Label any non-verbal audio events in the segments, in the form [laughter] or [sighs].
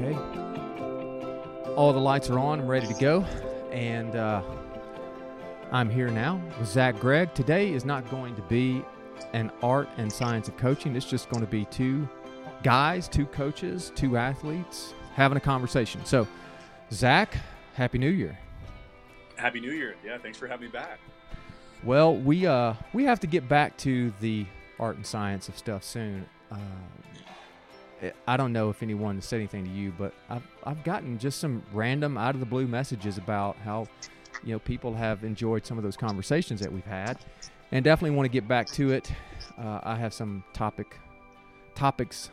Okay. All the lights are on. I'm ready to go. And uh, I'm here now with Zach Gregg. Today is not going to be an art and science of coaching. It's just going to be two guys, two coaches, two athletes having a conversation. So, Zach, Happy New Year. Happy New Year. Yeah, thanks for having me back. Well, we uh we have to get back to the art and science of stuff soon. Uh, I don't know if anyone said anything to you, but I've I've gotten just some random out of the blue messages about how you know people have enjoyed some of those conversations that we've had, and definitely want to get back to it. Uh, I have some topic topics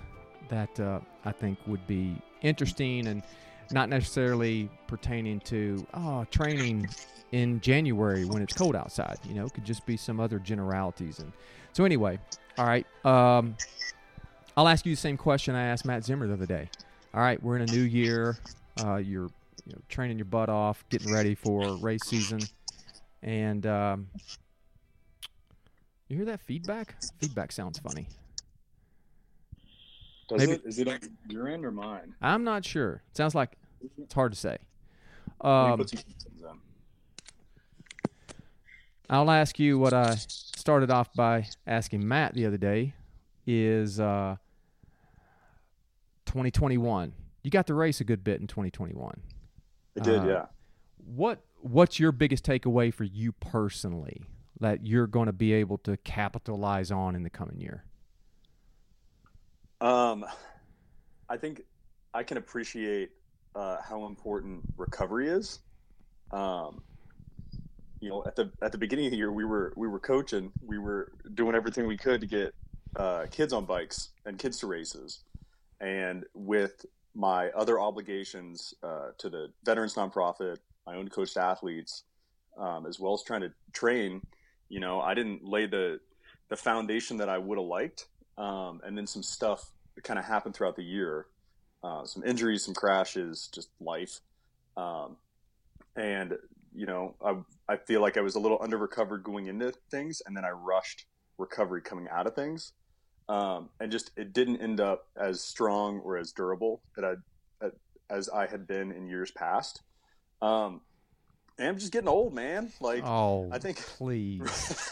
that uh, I think would be interesting and not necessarily pertaining to oh training in January when it's cold outside. You know, it could just be some other generalities. And so anyway, all right. Um, I'll ask you the same question I asked Matt Zimmer the other day. All right, we're in a new year. Uh, you're you know, training your butt off, getting ready for race season, and um, you hear that feedback? Feedback sounds funny. Does Maybe- it? Is it on your end or mine? I'm not sure. It sounds like it's hard to say. Um, put some headphones on. I'll ask you what I started off by asking Matt the other day is uh, 2021. You got to race a good bit in 2021. It did, uh, yeah. What what's your biggest takeaway for you personally that you're going to be able to capitalize on in the coming year? Um, I think I can appreciate uh, how important recovery is. Um, you know, at the at the beginning of the year, we were we were coaching, we were doing everything we could to get uh, kids on bikes and kids to races, and with my other obligations uh, to the veterans nonprofit, my own coached athletes, um, as well as trying to train, you know, I didn't lay the the foundation that I would have liked um, and then some stuff kind of happened throughout the year, uh, some injuries, some crashes, just life, um, and you know, I I feel like I was a little under recovered going into things, and then I rushed recovery coming out of things, um, and just it didn't end up as strong or as durable that I as I had been in years past. Um, and I'm just getting old, man. Like oh, I think please.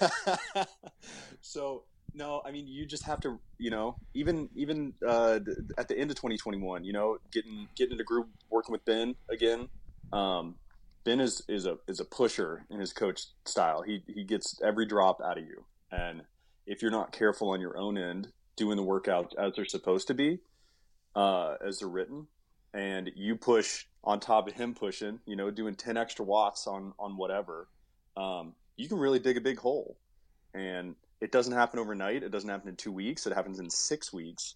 [laughs] so no, I mean you just have to, you know, even even uh, at the end of 2021, you know, getting getting into group working with Ben again. Um, ben is is a is a pusher in his coach style. He he gets every drop out of you, and if you're not careful on your own end, doing the workout as they're supposed to be, uh, as they're written, and you push on top of him pushing, you know, doing 10 extra watts on on whatever, um, you can really dig a big hole. And it doesn't happen overnight. It doesn't happen in two weeks. It happens in six weeks.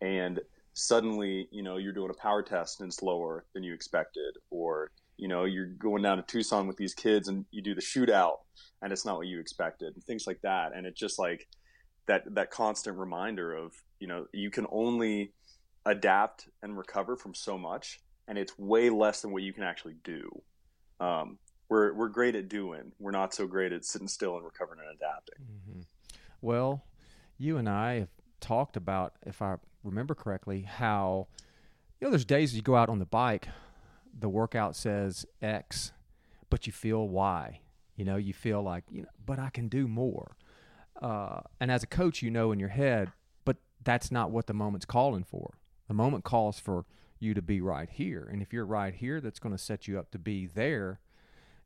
And suddenly, you know, you're doing a power test and it's lower than you expected. Or, you know, you're going down to Tucson with these kids and you do the shootout and it's not what you expected and things like that. And it's just like that, that constant reminder of, you know, you can only adapt and recover from so much. And it's way less than what you can actually do. Um, we're, we're great at doing. We're not so great at sitting still and recovering and adapting. hmm Well, you and I have talked about, if I remember correctly, how you know there's days you go out on the bike, the workout says X, but you feel Y. You know, you feel like you know, but I can do more. Uh, and as a coach, you know in your head, but that's not what the moment's calling for. The moment calls for you to be right here, and if you're right here, that's going to set you up to be there.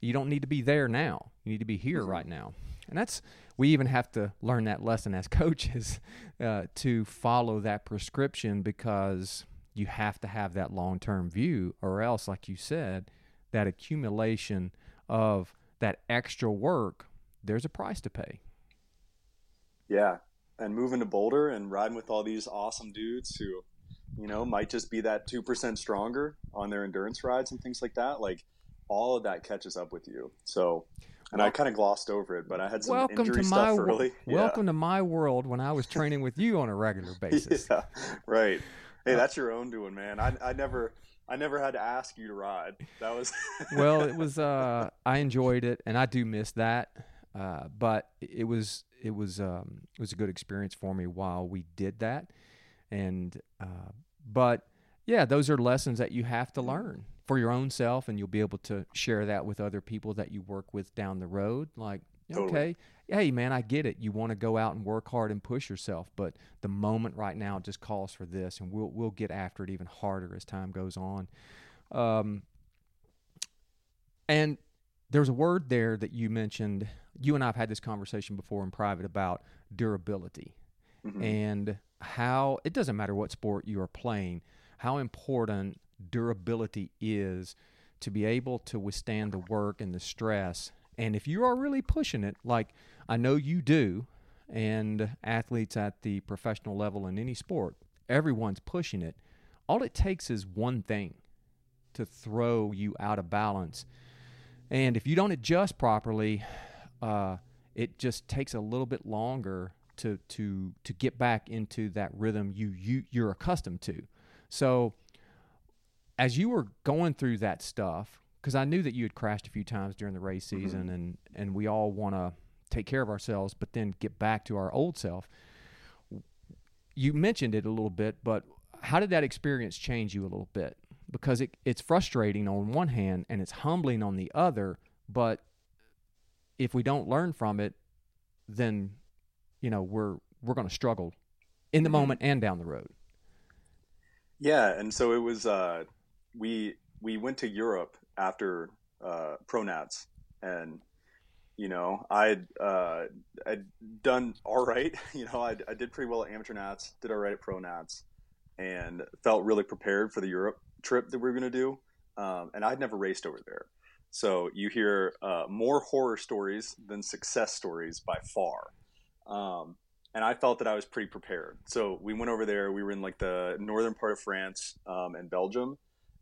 You don't need to be there now. You need to be here Mhm. right now. And that's we even have to learn that lesson as [laughs] coaches uh, to follow that prescription because you have to have that long term view, or else, like you said, that accumulation of that extra work, there's a price to pay. Yeah. And moving to Boulder and riding with all these awesome dudes who, you know, might just be that 2% stronger on their endurance rides and things like that. Like all of that catches up with you. So, and I kind of glossed over it, but I had some welcome injury to my stuff early. Yeah. welcome to my world when I was training with you on a regular [laughs] basis. Yeah, right. Hey, that's your own doing, man. I, I never, I never had to ask you to ride. That was [laughs] well, it was. Uh, I enjoyed it, and I do miss that. Uh, but it was it was um, it was a good experience for me while we did that, and uh, but yeah, those are lessons that you have to learn for your own self, and you'll be able to share that with other people that you work with down the road. Like, Totally. okay, hey, man, I get it. You want to go out and work hard and push yourself, but the moment right now just calls for this, and we'll we'll get after it even harder as time goes on. Um, and there's a word there that you mentioned. You and I have had this conversation before in private about durability Mhm. and how it doesn't matter what sport you are playing, how important durability is to be able to withstand the work and the stress. And if you are really pushing it, like I know you do, and athletes at the professional level in any sport, everyone's pushing it. All it takes is one thing to throw you out of balance. And if you don't adjust properly, uh, it just takes a little bit longer to to to get back into that rhythm you you you're accustomed to. So as you were going through that stuff, because I knew that you had crashed a few times during the race season, and and we all want to take care of ourselves, but then get back to our old self. You mentioned it a little bit, but how did that experience change you a little bit? Because it, it's frustrating on one hand and it's humbling on the other, but if we don't learn from it, then you know we're we're going to struggle in the Mhm. moment and down the road. Yeah, and so it was. Uh, we we went to Europe after uh, Pronats, and you know I'd uh, I'd done all right. [laughs] You know I I did pretty well at amateur nats, did all right at Pronats, and felt really prepared for the Europe trip that we were going to do. Um, and I'd never raced over there, so you hear uh, more horror stories than success stories by far. Um, and I felt that I was pretty prepared. So we went over there. We were in like the northern part of France um, and Belgium,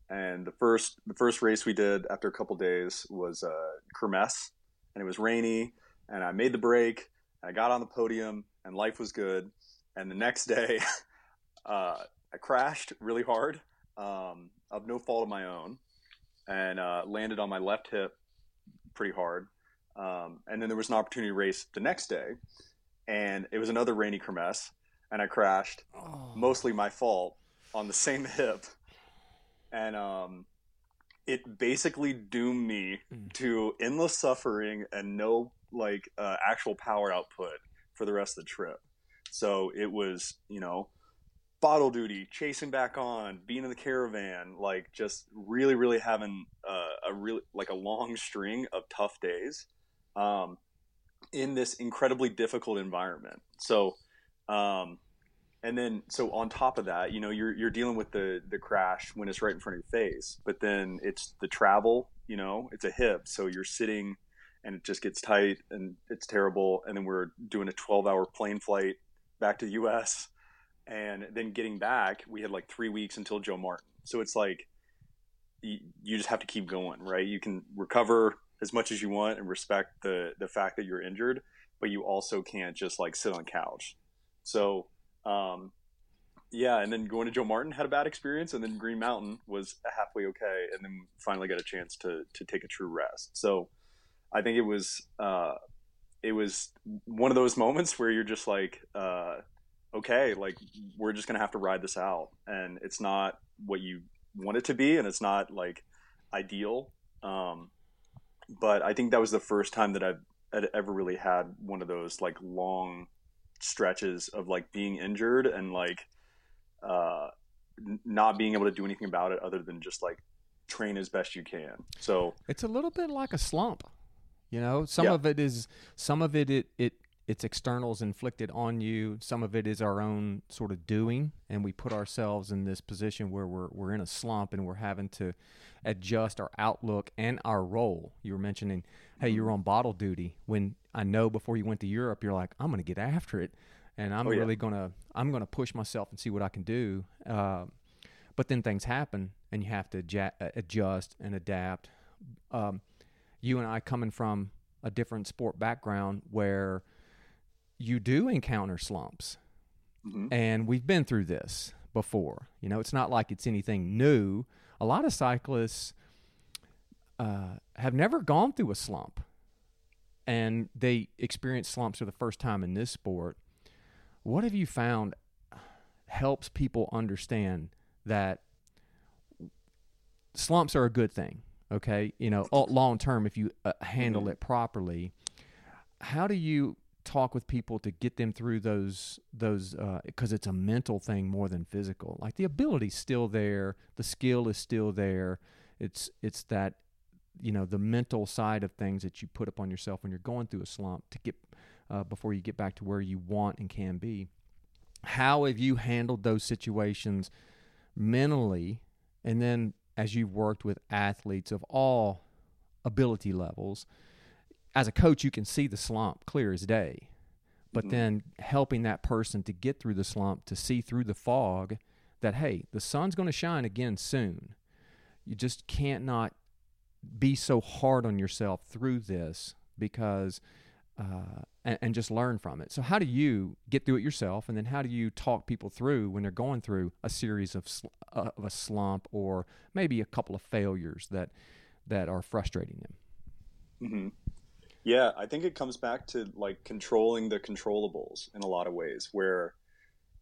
and the first the first race we did after a couple days was uh, Kermesse, and it was rainy. And I made the break. And I got on the podium, and life was good. And the next day, [laughs] uh, I crashed really hard, um, of no fault of my own, and uh, landed on my left hip pretty hard. Um, and then there was an opportunity to race the next day, and it was another rainy kermesse, and I crashed, mostly my fault, on the [laughs] same hip, and um, it basically doomed me Mm. to endless suffering and no like uh, actual power output for the rest of the trip. So it was, you know, bottle duty, chasing back on, being in the caravan, like just really, really having uh, a really like a long string of tough days um, in this incredibly difficult environment. So, um, and then so on top of that, you know, you're you're dealing with the the crash when it's right in front of your face, but then it's the travel. You know, it's a hip, so you're sitting and it just gets tight and it's terrible. And then we're doing a 12 hour plane flight back to the U.S. And then getting back, we had like three weeks until Joe Martin. So it's like you, you just have to keep going, right? You can recover as much as you want and respect the the fact that you're injured, but you also can't just like sit on couch. So um, yeah, and then going to Joe Martin had a bad experience, and then Green Mountain was halfway okay, and then finally got a chance to to take a true rest. So I think it was uh, it was one of those moments where you're just like, uh, okay, like we're just gonna have to ride this out, and it's not what you want it to be, and it's not like ideal. Um, but I think that was the first time that I've ever really had one of those like long stretches of like being injured and like uh, n- not being able to do anything about it other than just like train as best you can. So It's a little bit like a slump. You know, some Yeah. of it is some of it it it it's externals inflicted on you. Some of it is our own sort of doing, and we put ourselves in this position where we're we're in a slump and we're having to adjust our outlook and our role. You were mentioning, hey, you're on bottle duty. When I know before you went to Europe, you're like, I'm going to get after it, and I'm Oh, yeah. really gonna I'm gonna push myself and see what I can do. Uh, but then things happen, and you have to adja- uh, adjust and adapt. Um, you and I coming from a different sport background where you do encounter slumps mhm. and we've been through this before. You know, it's not like it's anything new. A lot of cyclists uh, have never gone through a slump, and they experience slumps for the first time in this sport. What have you found helps people understand that slumps are a good thing. Okay, you know, long term if you uh, handle Mhm. it properly. How do you talk with people to get them through those those because it's a mental thing more than physical. Like the ability's still there, the skill is still there. It's it's that you know the mental side of things that you put up on yourself when you're going through a slump to get uh, before you get back to where you want and can be. How have you handled those situations mentally, and then as you've worked with athletes of all ability levels? As a coach, you can see the slump clear as day, but Mhm. then helping that person to get through the slump, to see through the fog, that hey, the sun's going to shine again soon. You just can't not be so hard on yourself through this because uh, and, and just learn from it. So how do you get through it yourself, and then how do you talk people through when they're going through a series of sl- uh, of a slump or maybe a couple of failures that that are frustrating them? hmm Yeah, I think it comes back to like controlling the controllables in a lot of ways. Where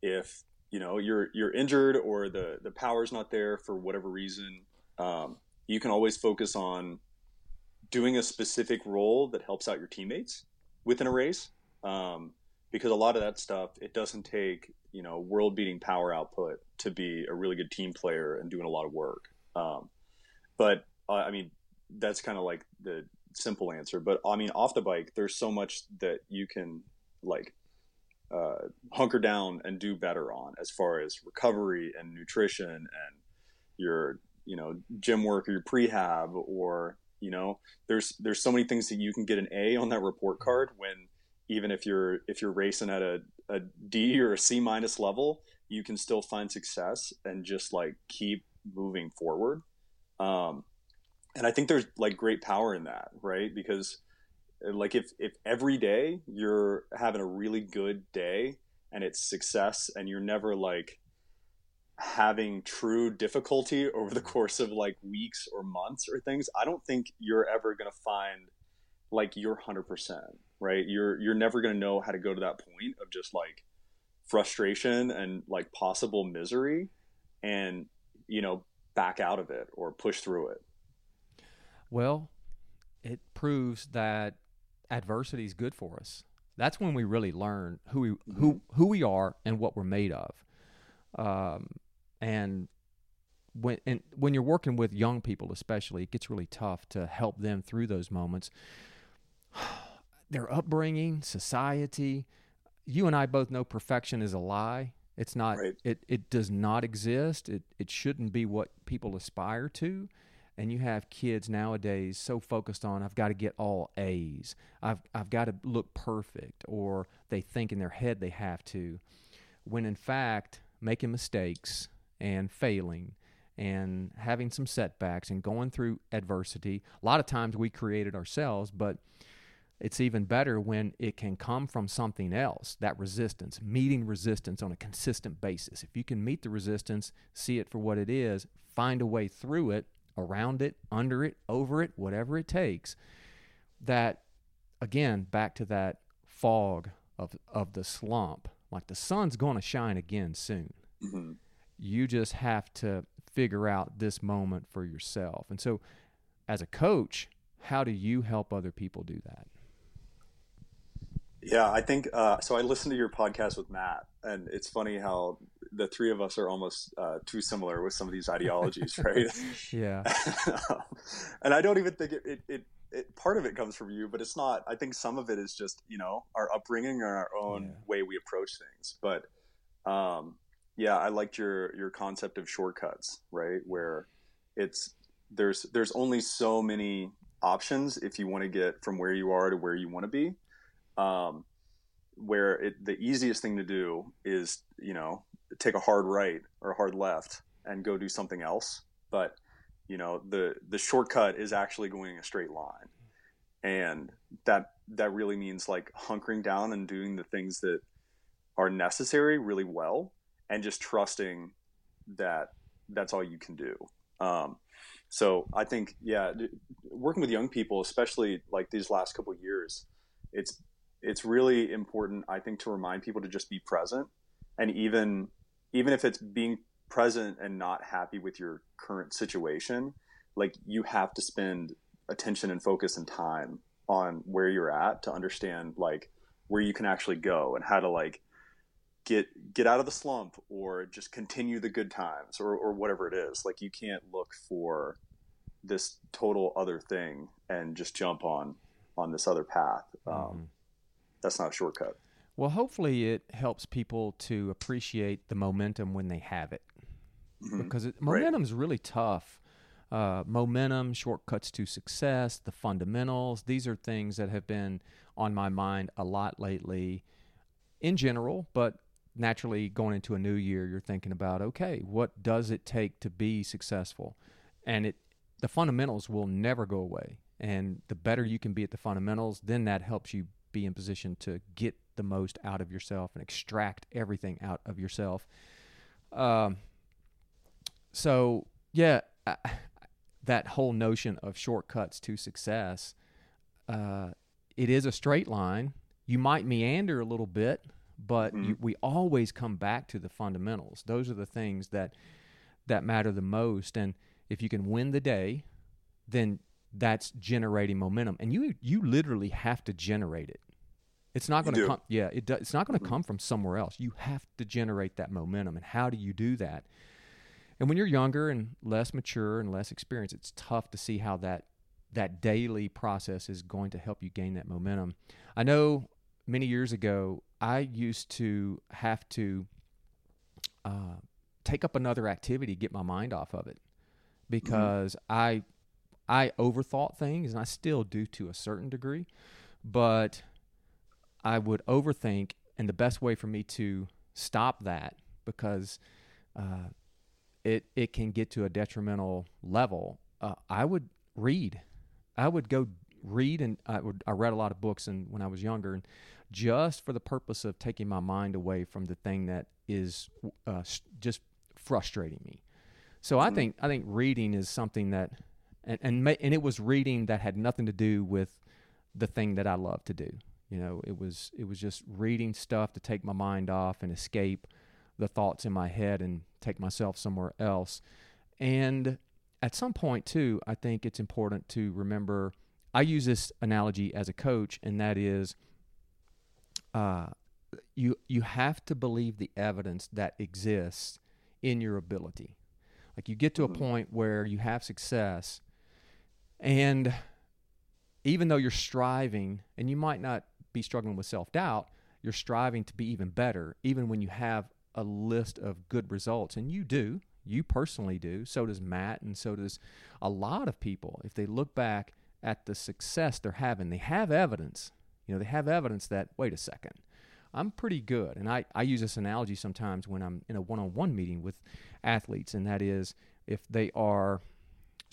if you know you're you're injured or the the power's not there for whatever reason, um, you can always focus on doing a specific role that helps out your teammates within a race. Um, because a lot of that stuff, it doesn't take you know world beating power output to be a really good team player and doing a lot of work. Um, but uh, I mean, that's kind of like the simple answer. But I mean, off the bike, there's so much that you can like uh, hunker down and do better on as far as recovery and nutrition and your you know gym work or your prehab or you know there's there's so many things that you can get an A on that report card when even if you're if you're racing at a, a D or a C minus level you can still find success and just like keep moving forward um, and I think there's like great power in that right? Because uh, like if if every day you're having a really good day and it's success and you're never like having true difficulty over the course of like weeks or months or things i don't think you're ever going to find like your 100% right? You're you're never going to know how to go to that point of just like frustration and like possible misery and you know back out of it or push through it Well, it proves that adversity is good for us. That's when we really learn who we who who we are and what we're made of. Um, and when and when you're working with young people, especially, it gets really tough to help them through those moments. [sighs] Their upbringing, society. You and I both know perfection is a lie. It's not. Right. It it does not exist. It it shouldn't be what people aspire to and you have kids nowadays so focused on I've got to get all A's. I've I've got to look perfect or they think in their head they have to when in fact making mistakes and failing and having some setbacks and going through adversity. A lot of times we create it ourselves, but it's even better when it can come from something else that resistance meeting resistance on a consistent basis if you can meet the resistance see it for what it is find a way through it around it under it over it whatever it takes that again back to that fog of of the slump like the sun's going to shine again soon. Mm-hmm. you just have to figure out this moment for yourself. And so as a coach how do you help other people do that Yeah, I think uh, so. I listened to your podcast with Matt, and it's funny how the three of us are almost uh, too similar with some of these ideologies, [laughs] right? yeah [laughs] and I don't even think it, it, it, it, part of it comes from you, but it's not. I think some of it is just you know our upbringing or our own Yeah. way we approach things. But um, yeah, I liked your your concept of shortcuts, right? Where it's there's there's only so many options if you want to get from where you are to where you want to be um, where it, the easiest thing to do is you know take a hard right or a hard left and go do something else. But you know the the shortcut is actually going a straight line. And that that really means like hunkering down and doing the things that are necessary really well and just trusting that that's all you can do. Um, so i think yeah working with young people especially like these last couple years it's it's really important i think to remind people to just be present. And even even if it's being present and not happy with your current situation like you have to spend attention and focus and time on where you're at to understand like where you can actually go and how to like get get out of the slump or just continue the good times or, or whatever it is. Like you can't look for this total other thing and just jump on on this other path. Um, mm-hmm. That's not a shortcut well hopefully it helps people to appreciate the momentum when they have it mm-hmm. because it, momentum is right. really tough uh, momentum, shortcuts to success, the fundamentals. These are things that have been on my mind a lot lately in general, but naturally going into a new year, you're thinking about, okay, what does it take to be successful? And it, the fundamentals will never go away. And the better you can be at the fundamentals, then that helps you be in position to get the most out of yourself and extract everything out of yourself. Um, so yeah, I, [sighs] that whole notion of shortcuts to success, uh, it is a straight line. You might meander a little bit, but mm-hmm. you, we always come back to the fundamentals. Those are the things that that matter the most. And if you can win the day, then that's generating momentum. And you you literally have to generate it. It's not going to come. Yeah, it do, it's not going to mm-hmm. come from somewhere else. You have to generate that momentum. And how do you do that? And when you're younger and less mature and less experienced, it's tough to see how that that daily process is going to help you gain that momentum. I know many years ago I used to have to uh, take up another activity, get my mind off of it, because mm-hmm. I I overthought things, and I still do to a certain degree, but I would overthink, and the best way for me to stop that because uh, it it can get to a detrimental level. Uh, I would read. I would go read, and I would. I read a lot of books, and when I was younger, and just for the purpose of taking my mind away from the thing that is uh, just frustrating me. So mm-hmm. I think I think reading is something that, and and and it was reading that had nothing to do with the thing that I love to do. You know, it was it was just reading stuff to take my mind off and escape the thoughts in my head and take myself somewhere else. And at some point, too, I think it's important to remember. I use this analogy as a coach, and that is, uh, you you have to believe the evidence that exists in your ability. Like you get to a mm-hmm. point where you have success, and even though you're striving, and you might not be struggling with self doubt, you're striving to be even better, even when you have a list of good results, and you do. You personally do. So does Matt, and so does a lot of people. If they look back at the success they're having, they have evidence. You know, they have evidence that, wait a second, I'm pretty good. And I, I use this analogy sometimes when I'm in a one on one meeting with athletes, and that is if they are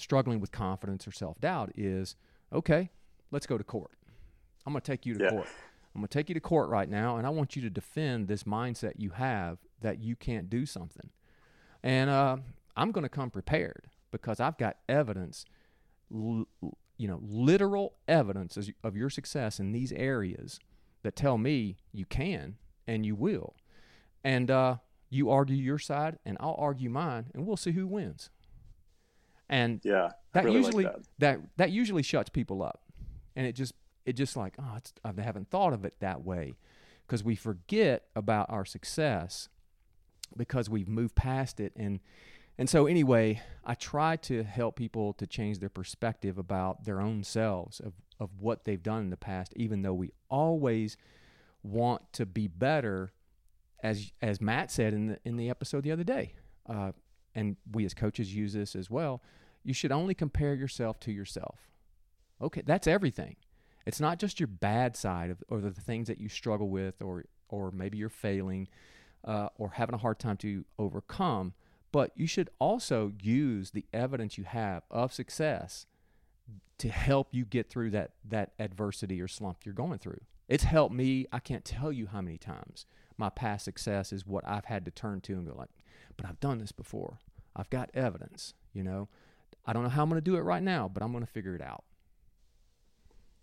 struggling with confidence or self doubt, is okay, let's go to court. I'm going to take you to yeah. court. I'm going to take you to court right now, and I want you to defend this mindset you have that you can't do something. And uh, I'm going to come prepared because I've got evidence, l- you know, literal evidence of your success in these areas that tell me you can and you will. And uh, you argue your side, and I'll argue mine, and we'll see who wins. And yeah, that really usually like that. that that usually shuts people up, and it just it just like oh I haven't thought of it that way. Because we forget about our success because we've moved past it. And and so anyway i try to help people to change their perspective about their own selves of, of what they've done in the past even though we always want to be better as as matt said in the in the episode the other day. Uh, and we as coaches use this as well you should only compare yourself to yourself okay that's everything it's not just your bad side of, or the things that you struggle with or or maybe you're failing uh, or having a hard time to overcome, but you should also use the evidence you have of success to help you get through that that adversity or slump you're going through. It's helped me. I can't tell you how many times my past success is what I've had to turn to and go like, but I've done this before. I've got evidence, you know. I don't know how I'm going to do it right now, but I'm going to figure it out.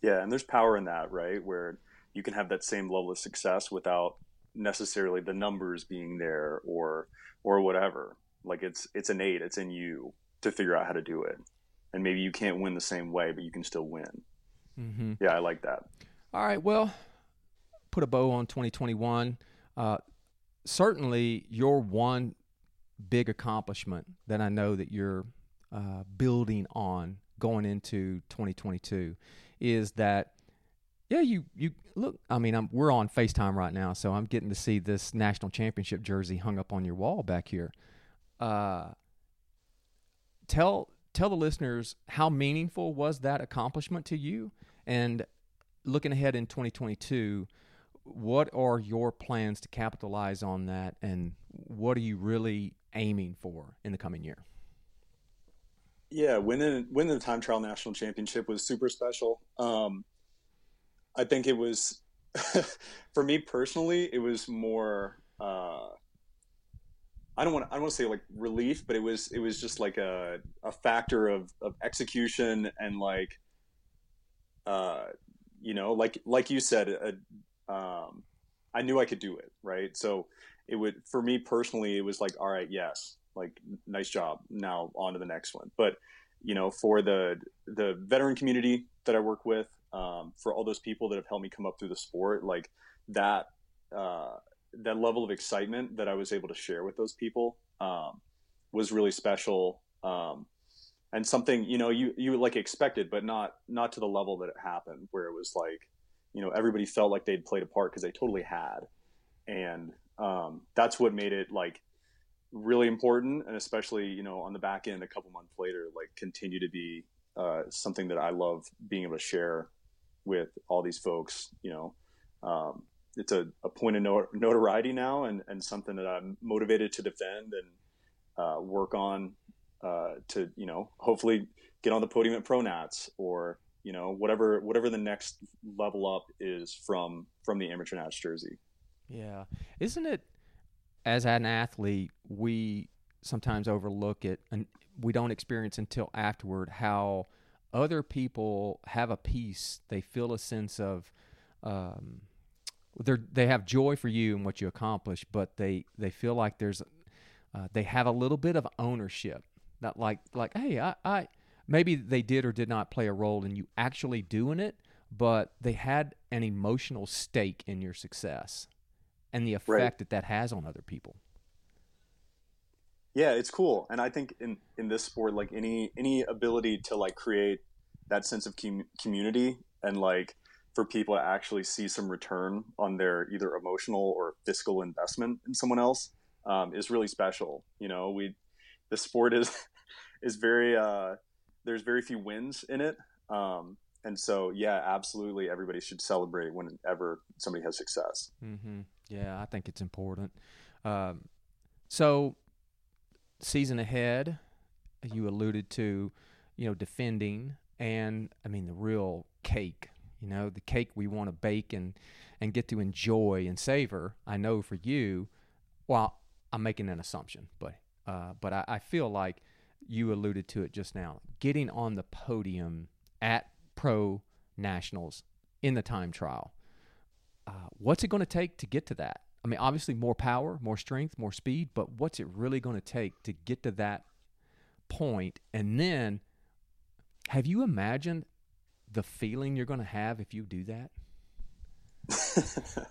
Yeah, and there's power in that, right? Where you can have that same level of success without necessarily the numbers being there or or whatever. Like it's it's innate, it's in you to figure out how to do it. and maybe you can't win the same way, but you can still win. Mm-hmm. Yeah, I like that. All right. Well, put a bow on 2021. Uh, certainly, your one big accomplishment that I know that you're uh, building on going into 2022 is that yeah you you look I mean I'm, we're on FaceTime right now so I'm getting to see this national championship jersey hung up on your wall back here. Uh, tell tell the listeners how meaningful was that accomplishment to you and looking ahead in 2022 what are your plans to capitalize on that and what are you really aiming for in the coming year? Yeah winning winning the time trial national championship was super special. Um, i think it was [laughs] for me personally it was more uh, I don't want I don't want to say like relief, but it was it was just like a, a factor of, of execution and like uh, you know like like you said uh, um, I knew I could do it right? So it would for me personally it was like all right yes like nice job now on to the next one. But you know for the the veteran community that I work with um, for all those people that have helped me come up through the sport like that uh, that level of excitement that I was able to share with those people um, was really special um, and something you know you you like expected but not not to the level that it happened where it was like you know everybody felt like they'd played a part because they totally had. And um, that's what made it like really important and especially you know on the back end a couple months later like continue to be uh, something that I love being able to share with all these folks you know um, it's a, a point of notoriety now and, and something that I'm motivated to defend and uh, work on uh, to you know hopefully get on the podium at Pro Nats or you know whatever whatever the next level up is from from the amateur Nats jersey. Yeah, isn't it? As an athlete, we sometimes overlook it and we don't experience until afterward how other people have a piece. They feel a sense of um, they they have joy for you and what you accomplish, but they they feel like there's uh, they have a little bit of ownership. Not like like hey I, I maybe they did or did not play a role in you actually doing it, but they had an emotional stake in your success and the effect right. that that has on other people. Yeah, it's cool, and I think in in this sport, like any any ability to like create that sense of com- community and like for people to actually see some return on their either emotional or fiscal investment in someone else um, is really special. You know, we the sport is [laughs] is very uh, there's very few wins in it, um, and so yeah, absolutely, everybody should celebrate whenever somebody has success. Mm-hmm. Yeah, I think it's important. Um, so, season ahead, you alluded to, you know, defending, and I mean the real cake you know the cake we want to bake and and get to enjoy and savor i know for you well i'm making an assumption but uh, but I, I feel like you alluded to it just now getting on the podium at pro nationals in the time trial uh, what's it going to take to get to that i mean obviously more power more strength more speed but what's it really going to take to get to that point? and then have you imagined the feeling you're going to have if you do that? [laughs]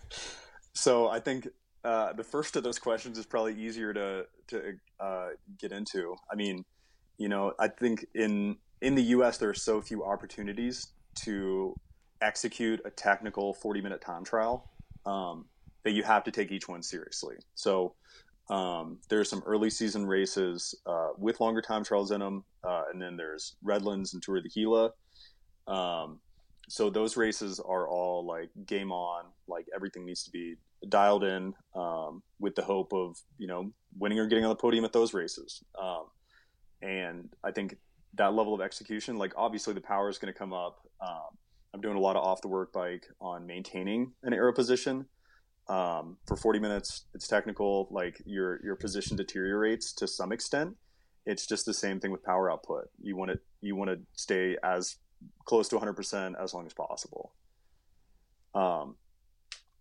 so I think uh, the first of those questions is probably easier to to uh, get into. I mean, you know, I think in in the U.S. there are so few opportunities to execute a technical 40 minute time trial um, that you have to take each one seriously. So um, there's some early season races uh, with longer time trials in them, uh, and then there's Redlands and Tour of the Gila. Um, so those races are all like game on, like everything needs to be dialed in um, with the hope of you know winning or getting on the podium at those races. Um, and I think that level of execution, like obviously the power is going to come up. I'm doing a lot of off the work bike on maintaining an aero position. Um, for 40 minutes, it's technical. Like your your position deteriorates to some extent. It's just the same thing with power output. You want to you want to stay as close to 100% as long as possible. Um,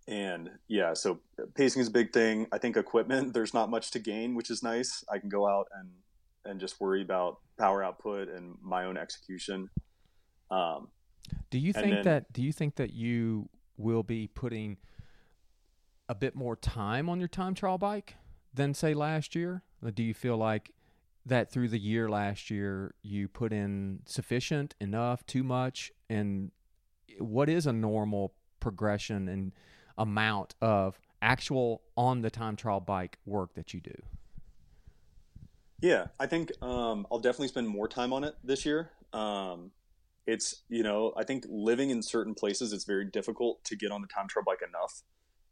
and yeah, so pacing is a big thing. I think equipment, [laughs] there's not much to gain, which is nice. I can go out and and just worry about power output and my own execution. Um, do you think then, that do you think that you will be putting a bit more time on your time trial bike than say last year? Or do you feel like that through the year last year you put in sufficient, enough, too much, and what is a normal progression and amount of actual on the time trial bike work that you do? Yeah, I think um, I'll definitely spend more time on it this year. Um, it's you know I think living in certain places it's very difficult to get on the time trial bike enough,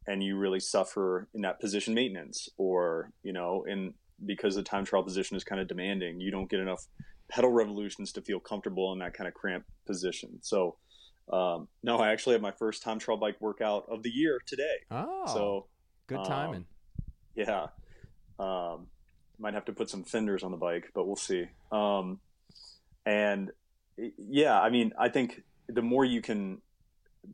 and you really suffer in that position maintenance or you know in because the time trial position is kind of demanding, you don't get enough pedal revolutions to feel comfortable in that kind of cramped position. So um, no, I actually have my first time trial bike workout of the year today. Oh, so good timing. Um, yeah, um, might have to put some fenders on the bike, but we'll see. Um, and yeah, I mean, I think the more you can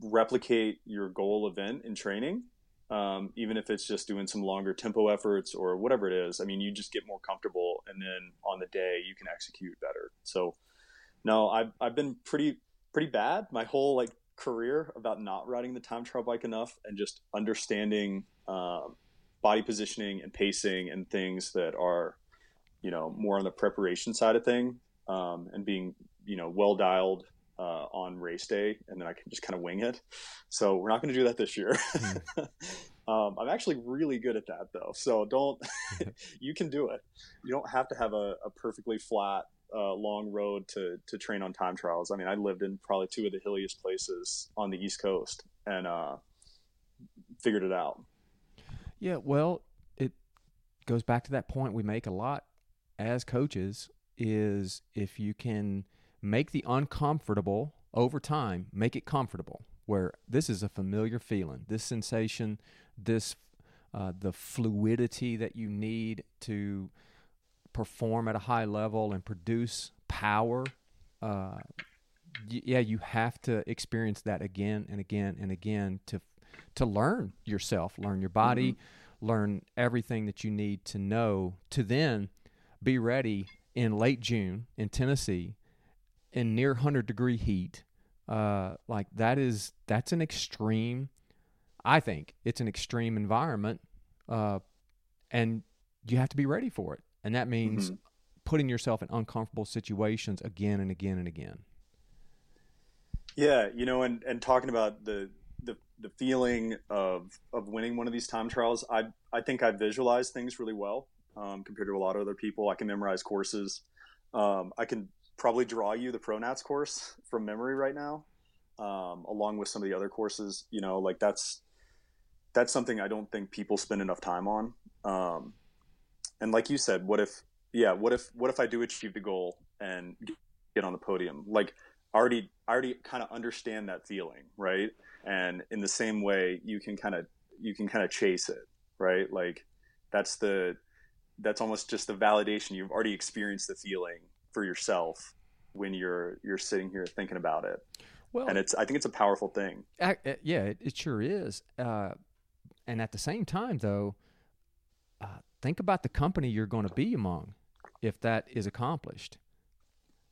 replicate your goal event in training, um, even if it's just doing some longer tempo efforts or whatever it is, I mean, you just get more comfortable, and then on the day you can execute better. So, no, I've I've been pretty pretty bad my whole like career about not riding the time trial bike enough and just understanding um, body positioning and pacing and things that are you know more on the preparation side of thing um, and being you know well dialed uh, on race day and then I can just kind of wing it. So we're not going to do that this year. Mm. [laughs] um, I'm actually really good at that though. So don't, [laughs] [laughs] you can do it. You don't have to have a, a perfectly flat uh, long road to to train on time trials. I mean, I lived in probably two of the hilliest places on the East Coast and uh, figured it out. Yeah, well, it goes back to that point we make a lot as coaches is if you can make the uncomfortable over time, make it comfortable. Where this is a familiar feeling, this sensation, this uh, the fluidity that you need to perform at a high level and produce power, uh, y- yeah, you have to experience that again and again and again to to learn yourself, learn your body, mm-hmm. learn everything that you need to know to then be ready in late June in Tennessee in near 100 degree heat. Uh, like that is that's an extreme. I think it's an extreme environment, uh, and you have to be ready for it and that means mm-hmm. putting yourself in uncomfortable situations again and again and again. Yeah, you know, and and talking about the the the feeling of of winning one of these time trials, I I think I visualize things really well um, compared to a lot of other people. I can memorize courses. Um, I can probably draw you the pronats course from memory right now, um, along with some of the other courses. You know, like that's that's something I don't think people spend enough time on. Um, and like you said, what if, yeah, what if, what if I do achieve the goal and get on the podium? Like, already, I already kind of understand that feeling, right? And in the same way, you can kind of, you can kind of chase it, right? Like, that's the, that's almost just the validation. You've already experienced the feeling for yourself when you're you're sitting here thinking about it. Well, and it's I think it's a powerful thing. Uh, yeah, it, it, sure is. Uh, and at the same time, though, uh, think about the company you're going to be among if that is accomplished.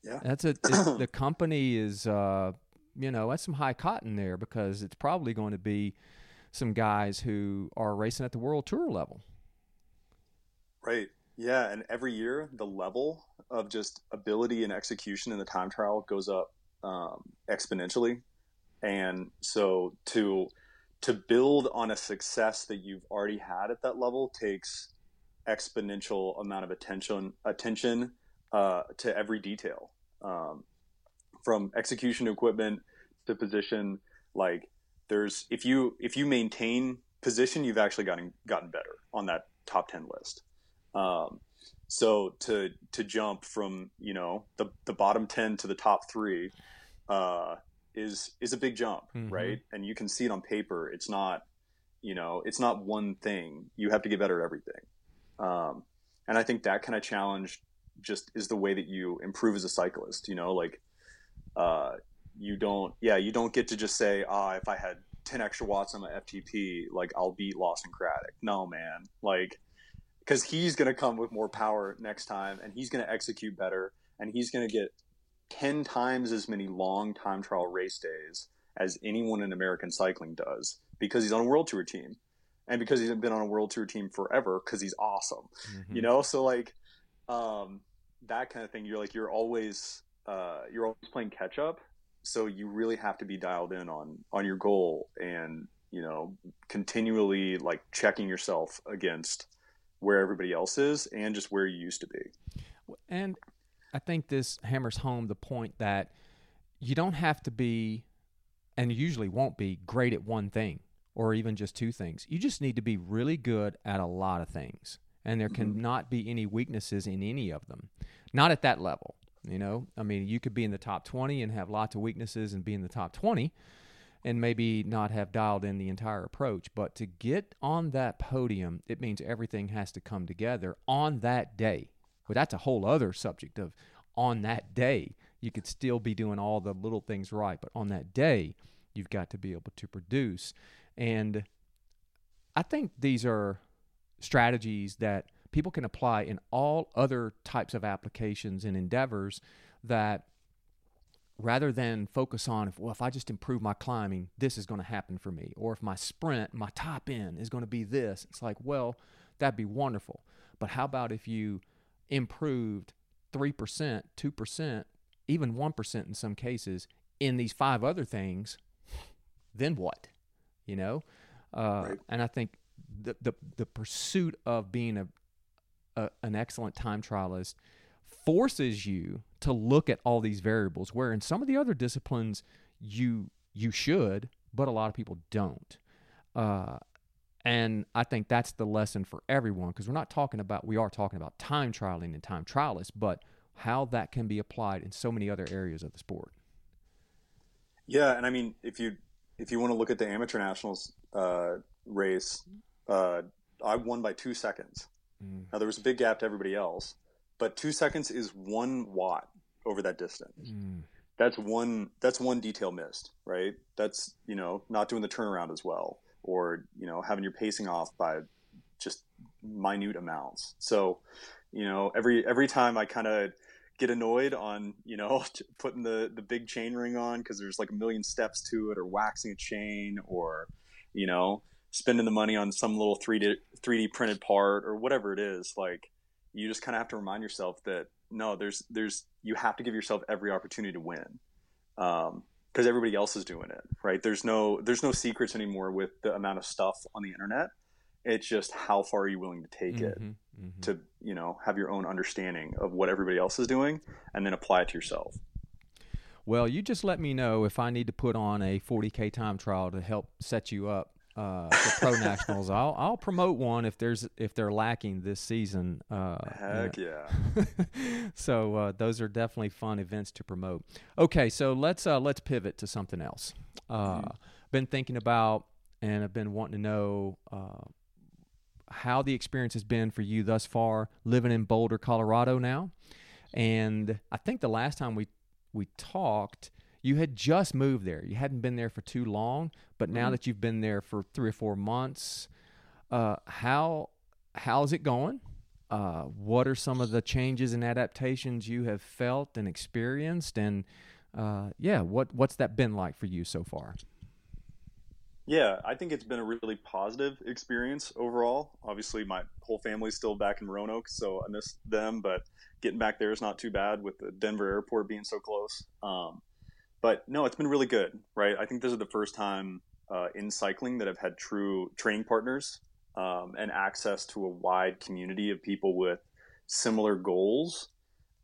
Yeah, that's a the [clears throat] company is uh, you know that's some high cotton there because it's probably going to be some guys who are racing at the world tour level. Right. Yeah, and every year the level of just ability and execution in the time trial goes up um, exponentially, and so to to build on a success that you've already had at that level takes exponential amount of attention attention uh, to every detail, um, from execution to equipment to position. Like there's if you if you maintain position, you've actually gotten gotten better on that top ten list. Um, so to to jump from you know the the bottom ten to the top three uh, is is a big jump, mm-hmm. right? And you can see it on paper. It's not you know it's not one thing. You have to get better at everything. Um, and I think that kind of challenge just is the way that you improve as a cyclist. You know, like uh, you don't, yeah, you don't get to just say, ah, if I had 10 extra watts on my FTP, like I'll beat Lawson Craddock. No, man. Like, because he's going to come with more power next time and he's going to execute better and he's going to get 10 times as many long time trial race days as anyone in American cycling does because he's on a world tour team and because he's been on a world tour team forever because he's awesome mm-hmm. you know so like um, that kind of thing you're like you're always uh, you're always playing catch up so you really have to be dialed in on on your goal and you know continually like checking yourself against where everybody else is and just where you used to be. And I think this hammers home the point that you don't have to be, and usually won't be, great at one thing or even just two things. You just need to be really good at a lot of things. And there mm-hmm. cannot be any weaknesses in any of them. Not at that level. You know, I mean, you could be in the top 20 and have lots of weaknesses and be in the top 20 and maybe not have dialed in the entire approach. But to get on that podium, it means everything has to come together on that day. Well, that's a whole other subject of on that day. You could still be doing all the little things right, but on that day, you've got to be able to produce. And I think these are strategies that people can apply in all other types of applications and endeavors that rather than focus on if well if I just improve my climbing, this is going to happen for me, or if my sprint, my top end is going to be this. It's like, well, that'd be wonderful. But how about if you improved 3%, 2%, even 1% in some cases in these five other things, then what? You know? Uh, right. And I think the, the, the pursuit of being a, a, an excellent time trialist forces you to look at all these variables where in some of the other disciplines you you should but a lot of people don't. Uh, and i think that's the lesson for everyone because we're not talking about we are talking about time trialing and time trialists but how that can be applied in so many other areas of the sport. Yeah and i mean if you if you want to look at the amateur nationals uh, race uh, i won by two seconds. Mm. now there was a big gap to everybody else but two seconds is one watt over that distance. Mm. That's one. That's one detail missed, right? That's you know not doing the turnaround as well, or you know having your pacing off by just minute amounts. So, you know, every every time I kind of get annoyed on you know [laughs] putting the the big chain ring on because there's like a million steps to it, or waxing a chain, or you know spending the money on some little 3D 3D printed part or whatever it is, like you just kind of have to remind yourself that no, there's there's you have to give yourself every opportunity to win, because um, everybody else is doing it, right? There's no there's no secrets anymore with the amount of stuff on the internet. It's just how far are you willing to take mm-hmm, it mm-hmm. to you know have your own understanding of what everybody else is doing, and then apply it to yourself. Well, you just let me know if I need to put on a 40k time trial to help set you up uh, the pro nationals. I'll I'll promote one if there's if they're lacking this season. Uh, Heck yeah! [laughs] so uh, those are definitely fun events to promote. Okay, so let's uh, let's pivot to something else. Uh, mm-hmm. Been thinking about and I've been wanting to know uh, how the experience has been for you thus far, living in Boulder, Colorado now. And I think the last time we we talked you had just moved there. You hadn't been there for too long, but now mm-hmm. that you've been there for three or four months, uh, how how's it going? Uh, what are some of the changes and adaptations you have felt and experienced? And uh, yeah, what what's that been like for you so far? Yeah, I think it's been a really positive experience overall. Obviously, my whole family's still back in Roanoke, so I miss them. But getting back there is not too bad with the Denver airport being so close. Um, but no, it's been really good, right? I think this is the first time uh, in cycling that I've had true training partners um, and access to a wide community of people with similar goals.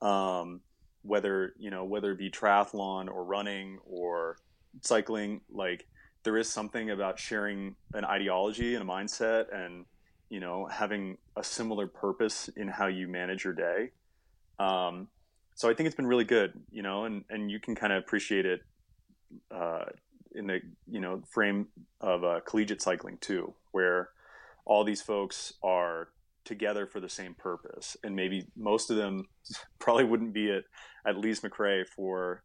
Um, whether you know whether it be triathlon or running or cycling, like there is something about sharing an ideology and a mindset and you know having a similar purpose in how you manage your day um, so I think it's been really good, you know, and, and you can kind of appreciate it uh, in the you know frame of uh, collegiate cycling too, where all these folks are together for the same purpose, and maybe most of them [laughs] probably wouldn't be at at Lees McRae for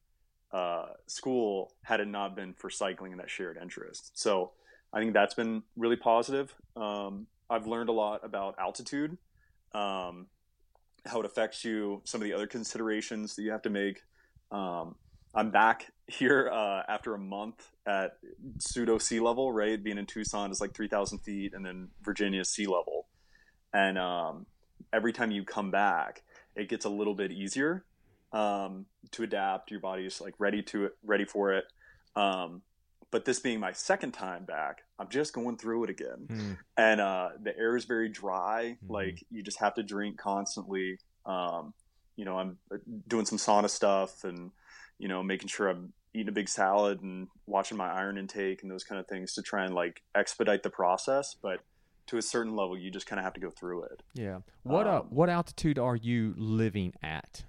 uh, school had it not been for cycling and that shared interest. So I think that's been really positive. Um, I've learned a lot about altitude um, how it affects you, some of the other considerations that you have to make. Um, I'm back here uh, after a month at pseudo sea level, right? Being in Tucson is like 3,000 feet, and then Virginia sea level. And um, every time you come back, it gets a little bit easier um, to adapt. Your body's like ready to it, ready for it. Um, but this being my second time back, I'm just going through it again, Mm. and uh, the air is very dry. Mhm. Like you just have to drink constantly. Um, you know, I'm uh, doing some sauna stuff, and you know, making sure I'm eating a big salad and watching my iron intake and those kind of things to try and like expedite the process. But to a certain level, you just kind of have to go through it. Yeah. What uh, Um, what altitude are you living at?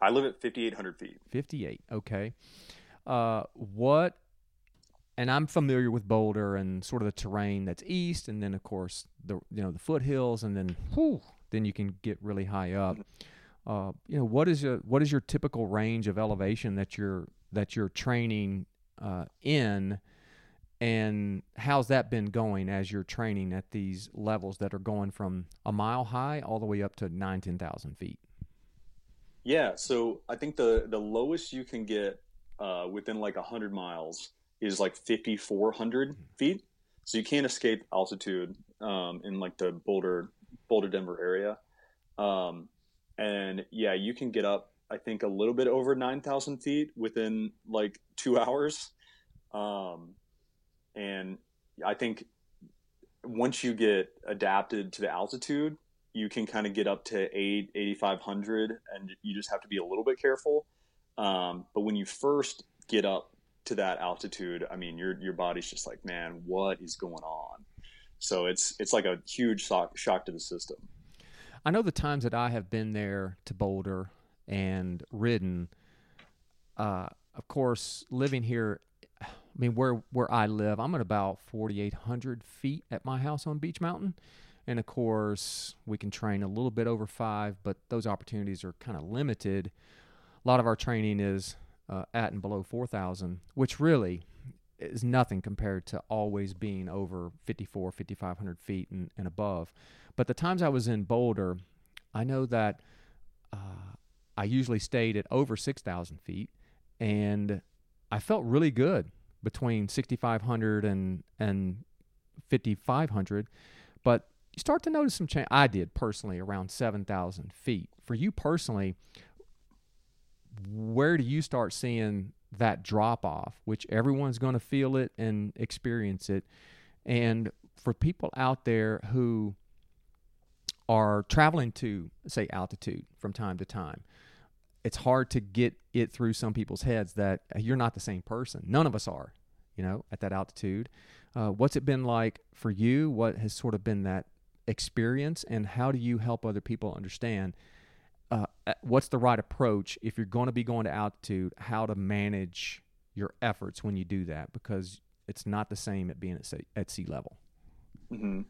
I live at 5,800 feet. 58. Okay. Uh, what? And I'm familiar with Boulder and sort of the terrain that's east, and then of course the you know the foothills, and then whew, then you can get really high up. Uh, you know what is your what is your typical range of elevation that you're that you're training uh, in, and how's that been going as you're training at these levels that are going from a mile high all the way up to nine ten thousand feet? Yeah, so I think the the lowest you can get uh, within like 100 miles is like 5,400 feet. So you can't escape altitude um, in like the Boulder Boulder Denver area. Um, and yeah, you can get up I think a little bit over 9,000 feet within like two [laughs] hours. Um, and I think once you get adapted to the altitude, you can kind of get up to 8 8500 and you just have to be a little bit careful um, but when you first get up to that altitude i mean your your body's just like man what is going on so it's it's like a huge shock, shock to the system I know the times that I have been there to Boulder and ridden. Uh, of course, living here, I mean, where where I live, I'm at about 4,800 feet at my house on Beech Mountain, and of course, we can train a little bit over five, but those opportunities are kind of limited. A lot of our training is uh, at and below 4,000, which really is nothing compared to always being over 54, 5,500 feet and, and above. But the times I was in Boulder, I know that uh, I usually stayed at over 6,000 feet, and I felt really good between 6,500 and, and 5,500. But you start to notice some change. I did personally around 7,000 feet. For you personally, where do you start seeing that drop off, which everyone's going to feel it and experience it? And for people out there who are traveling to, say, altitude from time to time, it's hard to get it through some people's heads that you're not the same person. None of us are, you know, at that altitude. Uh, what's it been like for you? What has sort of been that experience, and how do you help other people understand uh, what's the right approach if you're going to be going to altitude? How to manage your efforts when you do that because it's not the same at being at sea, at sea level. mm-hmm.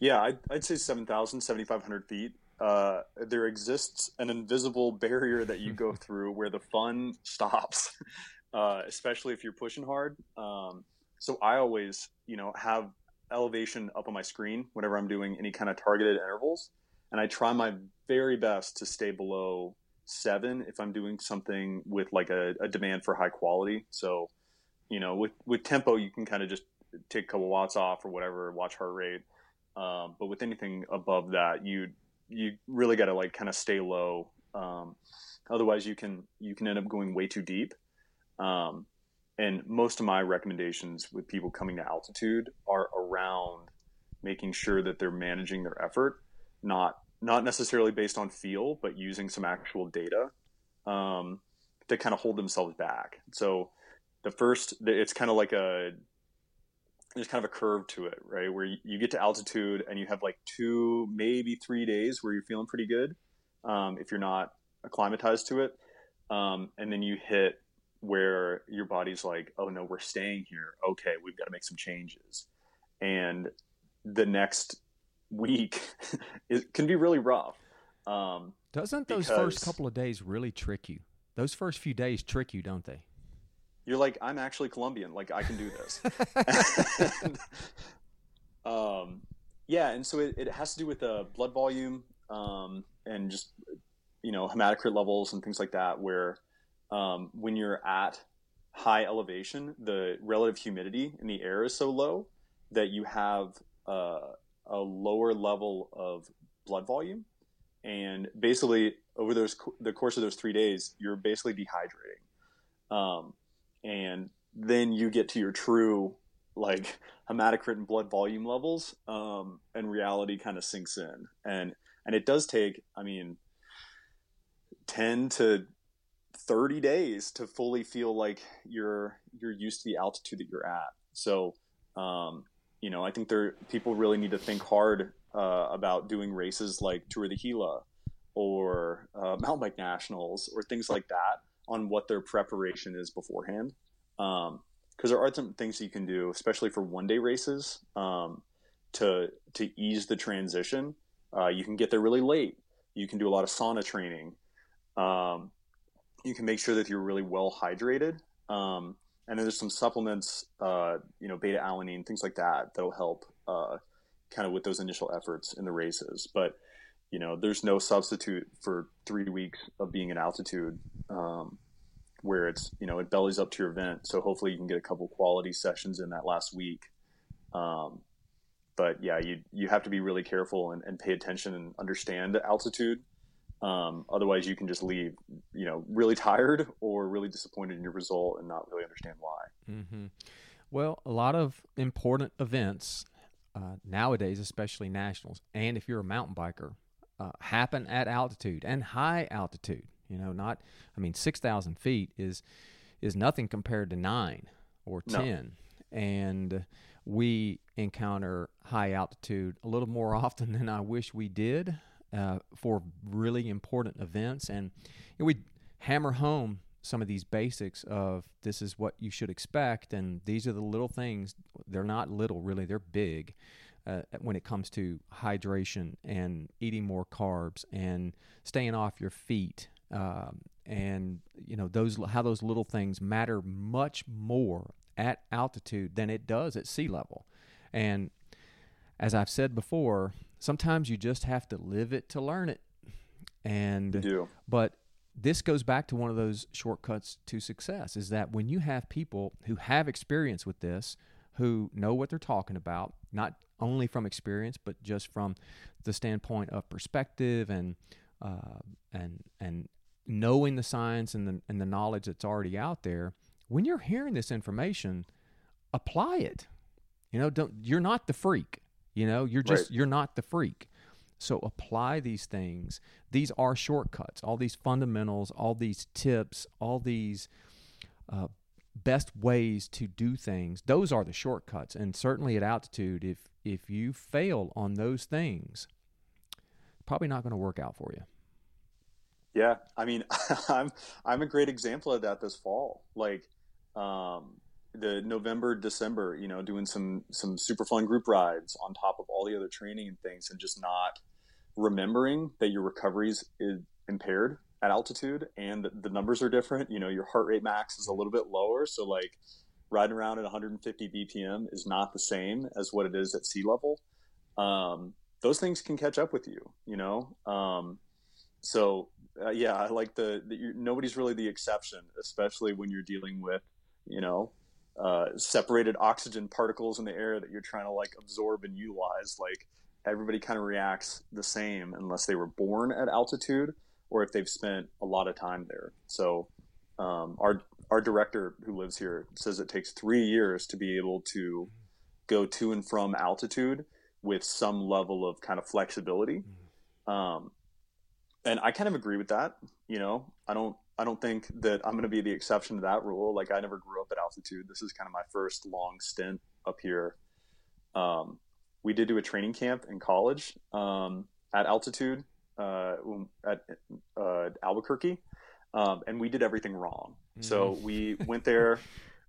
yeah I'd, I'd say 7000 7500 feet uh, there exists an invisible barrier that you go [laughs] through where the fun stops [laughs] uh, especially if you're pushing hard um, so i always you know have elevation up on my screen whenever i'm doing any kind of targeted intervals and i try my very best to stay below seven if i'm doing something with like a, a demand for high quality. So you know with with tempo you can kind of just take a couple watts off or whatever watch heart rate. Um, but with anything above that you you really got to like kind of stay low. Um, otherwise you can you can end up going way too deep. Um, and most of my recommendations with people coming to altitude are around making sure that they're managing their effort not not necessarily based on feel but using some actual data um, to kind of hold themselves back. So the first it's kind of like a there's kind of a curve to it right? Where you, get to altitude and you have like two maybe three days where you're feeling pretty good um, if you're not acclimatized to it. Um, and then you hit where your body's like oh no we're staying here. Okay we've got to make some changes. And the next week [laughs] it can be really rough um, Doesn't those first couple of days really trick you? Those first few days trick you, don't they? you're like i'm actually colombian like i can do this And, [laughs] [laughs] um yeah, and so it, it has to do with the blood volume um, and just you know hematocrit levels and things like that. Where um, when you're at high elevation, the relative humidity in the air is so low that you have uh, a lower level of blood volume, and basically over those the course of those three days, you're basically dehydrating, um, and then you get to your true like hematocrit and blood volume levels, um, and reality kind of sinks in, and and it does take, I mean, ten to 30 days to fully feel like you're you're used to the altitude that you're at. So, um, you know, I think there people really need to think hard uh, about doing races like Tour de Gila or uh, mountain bike nationals or things like that on what their preparation is beforehand. Because um, there are some things you can do, especially for one day races, um, to to ease the transition. Uh, you can get there really late. You can do a lot of sauna training. Um, you can make sure that you're really well hydrated. Um, and then there's some supplements, uh, you know, beta alanine, things like that, that'll help uh, kind of with those initial efforts in the races. But you know, there's no substitute for three weeks of being at altitude, um, where it's you know it bellies up to your event. So hopefully you can get a couple quality sessions in that last week. Um, but yeah, you you have to be really careful and, and pay attention and understand altitude um, otherwise, you can just leave, you know, really tired or really disappointed in your result and not really understand why. Mm-hmm. Well, a lot of important events uh, nowadays, especially nationals, and if you're a mountain biker, uh, happen at altitude and high altitude. You know, not I mean, six thousand feet is is nothing compared to nine or ten, no. and we encounter high altitude a little more [laughs] often than I wish we did uh, for really important events. And you know, we hammer home some of these basics of this is what you should expect, and these are the little things. They're not little, really, they're big. Uh, when it comes to hydration and eating more carbs and staying off your feet um, and you know those how those little things matter much more at altitude than it does at sea level and as i've said before sometimes you just have to live it to learn it. And but this goes back to one of those shortcuts to success is that when you have people who have experience with this, who know what they're talking about, not only from experience, but just from the standpoint of perspective and uh, and and knowing the science and the and the knowledge that's already out there. When you're hearing this information, apply it. You know, don't you're not the freak. You know, you're just right. you're not the freak. So apply these things. These are shortcuts. All these fundamentals, all these tips, all these uh, best ways to do things. Those are the shortcuts. And certainly at altitude, if if you fail on those things, probably not going to work out for you. Yeah, I mean, [laughs] I'm I'm a great example of that this fall. Like, um, the November, December, you know, doing some some super fun group rides on top of all the other training and things, and just not remembering that your recovery is impaired at altitude and the numbers are different. You know, your heart rate max is a little bit lower, so like riding around at 150 BPM is not the same as what it is at sea level. Um, those things can catch up with you, you know. Um, so uh, yeah, I like the, the nobody's really the exception, especially when you're dealing with you know uh, separated oxygen particles in the air that you're trying to like absorb and utilize. Like everybody kind of reacts the same unless they were born at altitude or if they've spent a lot of time there. So um, our our director who lives here says it takes three years to be able to go to and from altitude with some level of kind of flexibility. Mm-hmm. Um, and I kind of agree with that. You know, I don't I don't think that I'm going to be the exception to that rule. Like I never grew up at altitude. This is kind of my first long stint up here. Um, we did do a training camp in college um, at altitude uh, at uh, Albuquerque, um, and we did everything wrong. Mm. So we went there.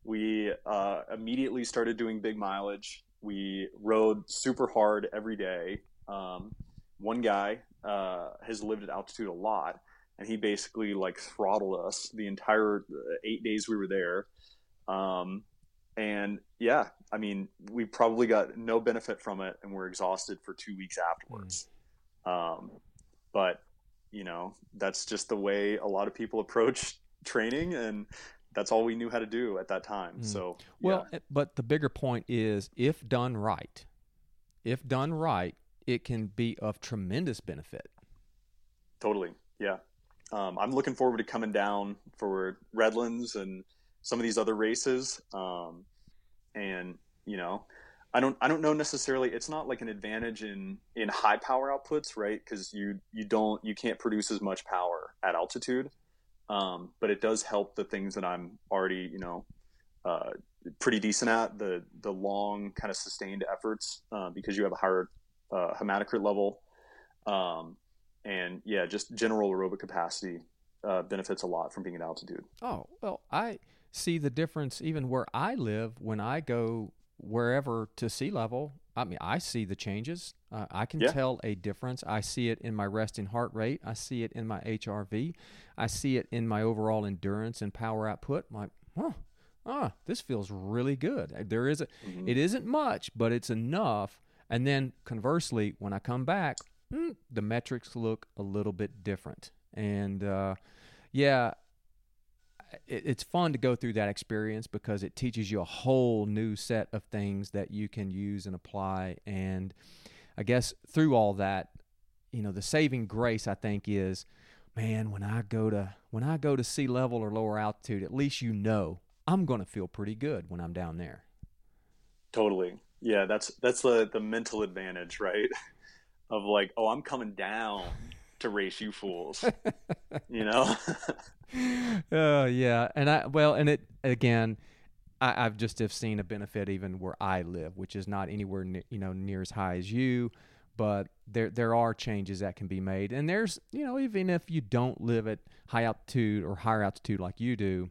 we uh, immediately started doing big mileage. We rode super hard every day. Um, one guy uh, has lived at altitude a lot and he basically like throttled us the entire uh, eight days we were there. Um, and yeah, I mean, we probably got no benefit from it, and we're exhausted for two weeks afterwards. Mm. Um, but you know, that's just the way a lot of people approach training, and that's all we knew how to do at that time. Mm. So, well, yeah. but the bigger point is, if done right, if done right, it can be of tremendous benefit. Totally, yeah. Um, I'm looking forward to coming down for Redlands and some of these other races. Um, and you know, I don't I don't know necessarily. It's not like an advantage in in high power outputs, right? Because you you don't you can't produce as much power at altitude. Um, but it does help the things that I'm already you know uh, pretty decent at the the long kind of sustained efforts uh, because you have a higher uh, hematocrit level. Um, and yeah, just general aerobic capacity uh, benefits a lot from being at altitude. Oh well, I see the difference even where I live when I go wherever to sea level. I mean, I see the changes. Uh, I can yeah. tell a difference. I see it in my resting heart rate. I see it in my HRV. I see it in my overall endurance and power output. Like huh, ah, this feels really good. Uh, there is a, mm-hmm. it isn't much, but it's enough. And then conversely, when I come back, mm, the metrics look a little bit different. And uh, yeah, it, it's fun to go through that experience because it teaches you a whole new set of things that you can use and apply. And I guess through all that, you know, the saving grace I think is, man, when I go to when I go to sea level or lower altitude, at least you know I'm going to feel pretty good when I'm down there. Totally. Yeah, that's that's the the mental advantage, right? [laughs] Of like, oh, I'm coming down to race you fools. [laughs] you know? Oh yeah, and I well, and it again, I, have just have seen a benefit even where I live, which is not anywhere ne- you know near as high as you, but there there are changes that can be made, and there's you know even if you don't live at high altitude or higher altitude like you do,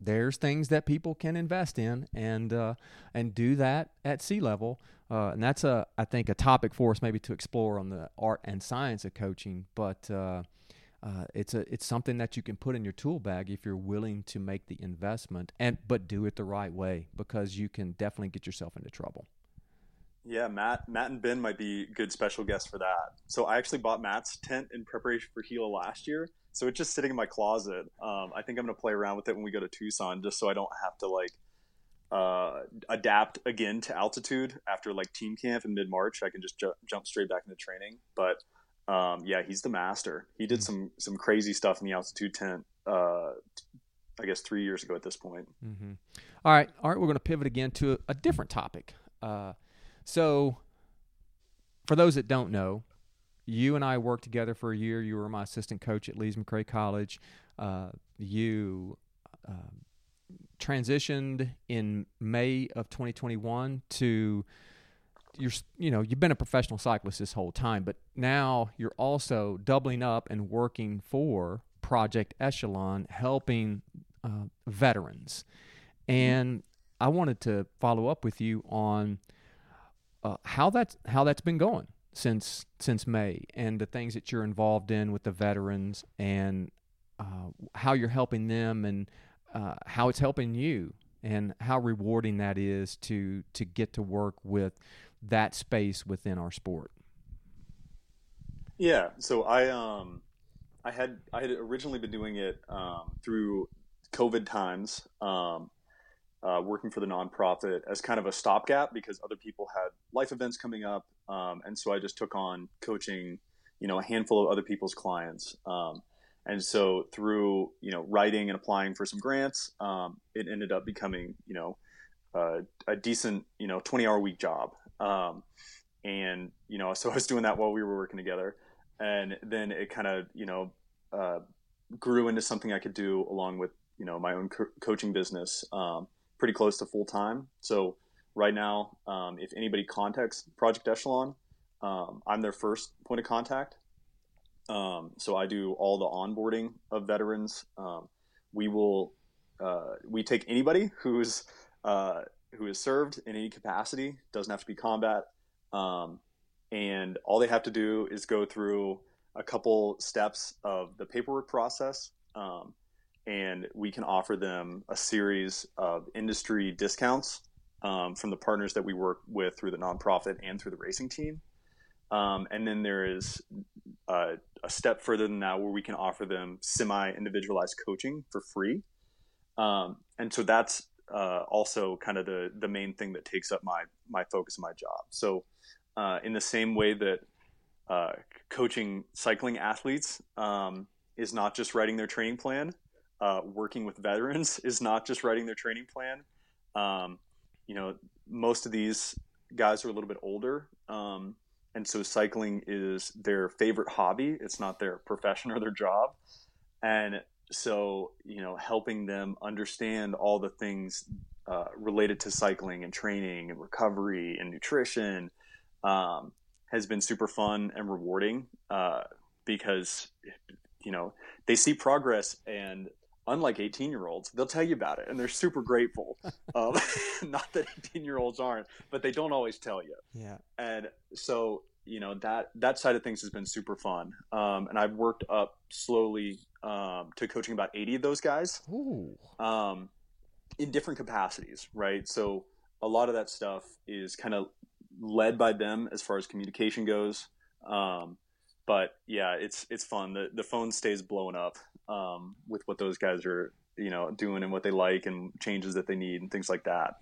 there's things that people can invest in and uh, and do that at sea level. Uh, and that's a I think a topic for us maybe to explore on the art and science of coaching. But uh, uh, it's a it's something that you can put in your tool bag if you're willing to make the investment and but do it the right way because you can definitely get yourself into trouble. Yeah, Matt, Matt and Ben might be good special guests for that. So I actually bought Matt's tent in preparation for Gila last year, so it's just sitting in my closet. Um, I think I'm gonna play around with it when we go to Tucson, just so I don't have to like uh, adapt again to altitude after like team camp in mid March. I can just ju- jump straight back into training. But um, yeah, he's the master. He did mm-hmm. some some crazy stuff in the altitude tent. Uh, I guess three years ago at this point. Mm-hmm. All right, all right. We're going to pivot again to a, a different topic. Uh, so, for those that don't know, you and I worked together for a year. You were my assistant coach at Lees-McRae College. Uh, you uh, transitioned in May of 2021 to you're you know you've been a professional cyclist this whole time, but now you're also doubling up and working for Project Echelon, helping uh, veterans. And I wanted to follow up with you on uh, how that's how that's been going since since May, and the things that you're involved in with the veterans, and uh, how you're helping them, and uh, how it's helping you, and how rewarding that is to to get to work with that space within our sport. Yeah, so I um I had I had originally been doing it um, through COVID times, um, uh, working for the nonprofit as kind of a stopgap because other people had life events coming up, um, and so I just took on coaching, you know, a handful of other people's clients. Um, and so through you know writing and applying for some grants, um, it ended up becoming you know uh, a decent you know 20 hour week job um, and you know, [laughs] so I was doing that while we were working together, and then it kind of you know uh, grew into something I could do along with you know my own co- coaching business, um, pretty close to full time. So right now, um, if anybody contacts Project Echelon, um, I'm their first point of contact. Um, so I do all the onboarding of veterans. Um, we will uh, we take anybody who's uh, who has served in any capacity, doesn't have to be combat, um, and all they have to do is go through a couple steps of the paperwork process, um, and we can offer them a series of industry discounts um, from the partners that we work with through the nonprofit and through the racing team. Um, and then there is uh, a step further than that where we can offer them semi individualized coaching for free. Um, and so that's uh, also kind of the, the main thing that takes up my, my focus of my job. So, uh, in the same way that uh, coaching cycling athletes um, is not just writing their training plan, uh, working with veterans [laughs] is not just writing their training plan. Um, you know, most of these guys are a little bit older. Um, and so cycling is their favorite hobby. It's not their profession or their job. And so, you know, helping them understand all the things uh, related to cycling and training and recovery and nutrition um, has been super fun and rewarding uh, because, you know, they see progress and unlike 18 year olds, they'll tell you about it and they're super grateful. [laughs] um, [laughs] not that 18 year olds aren't, but they don't always tell you. Yeah. And so, you know, that, that side of things has been super fun. Um, and I've worked up slowly um, to coaching about 80 of those guys um, in different capacities, right? So a lot of that stuff is kind of led by them as far as communication goes. Um, but yeah, it's it's fun. The the phone stays blowing up um, with what those guys are you know doing and what they like and changes that they need and things like that.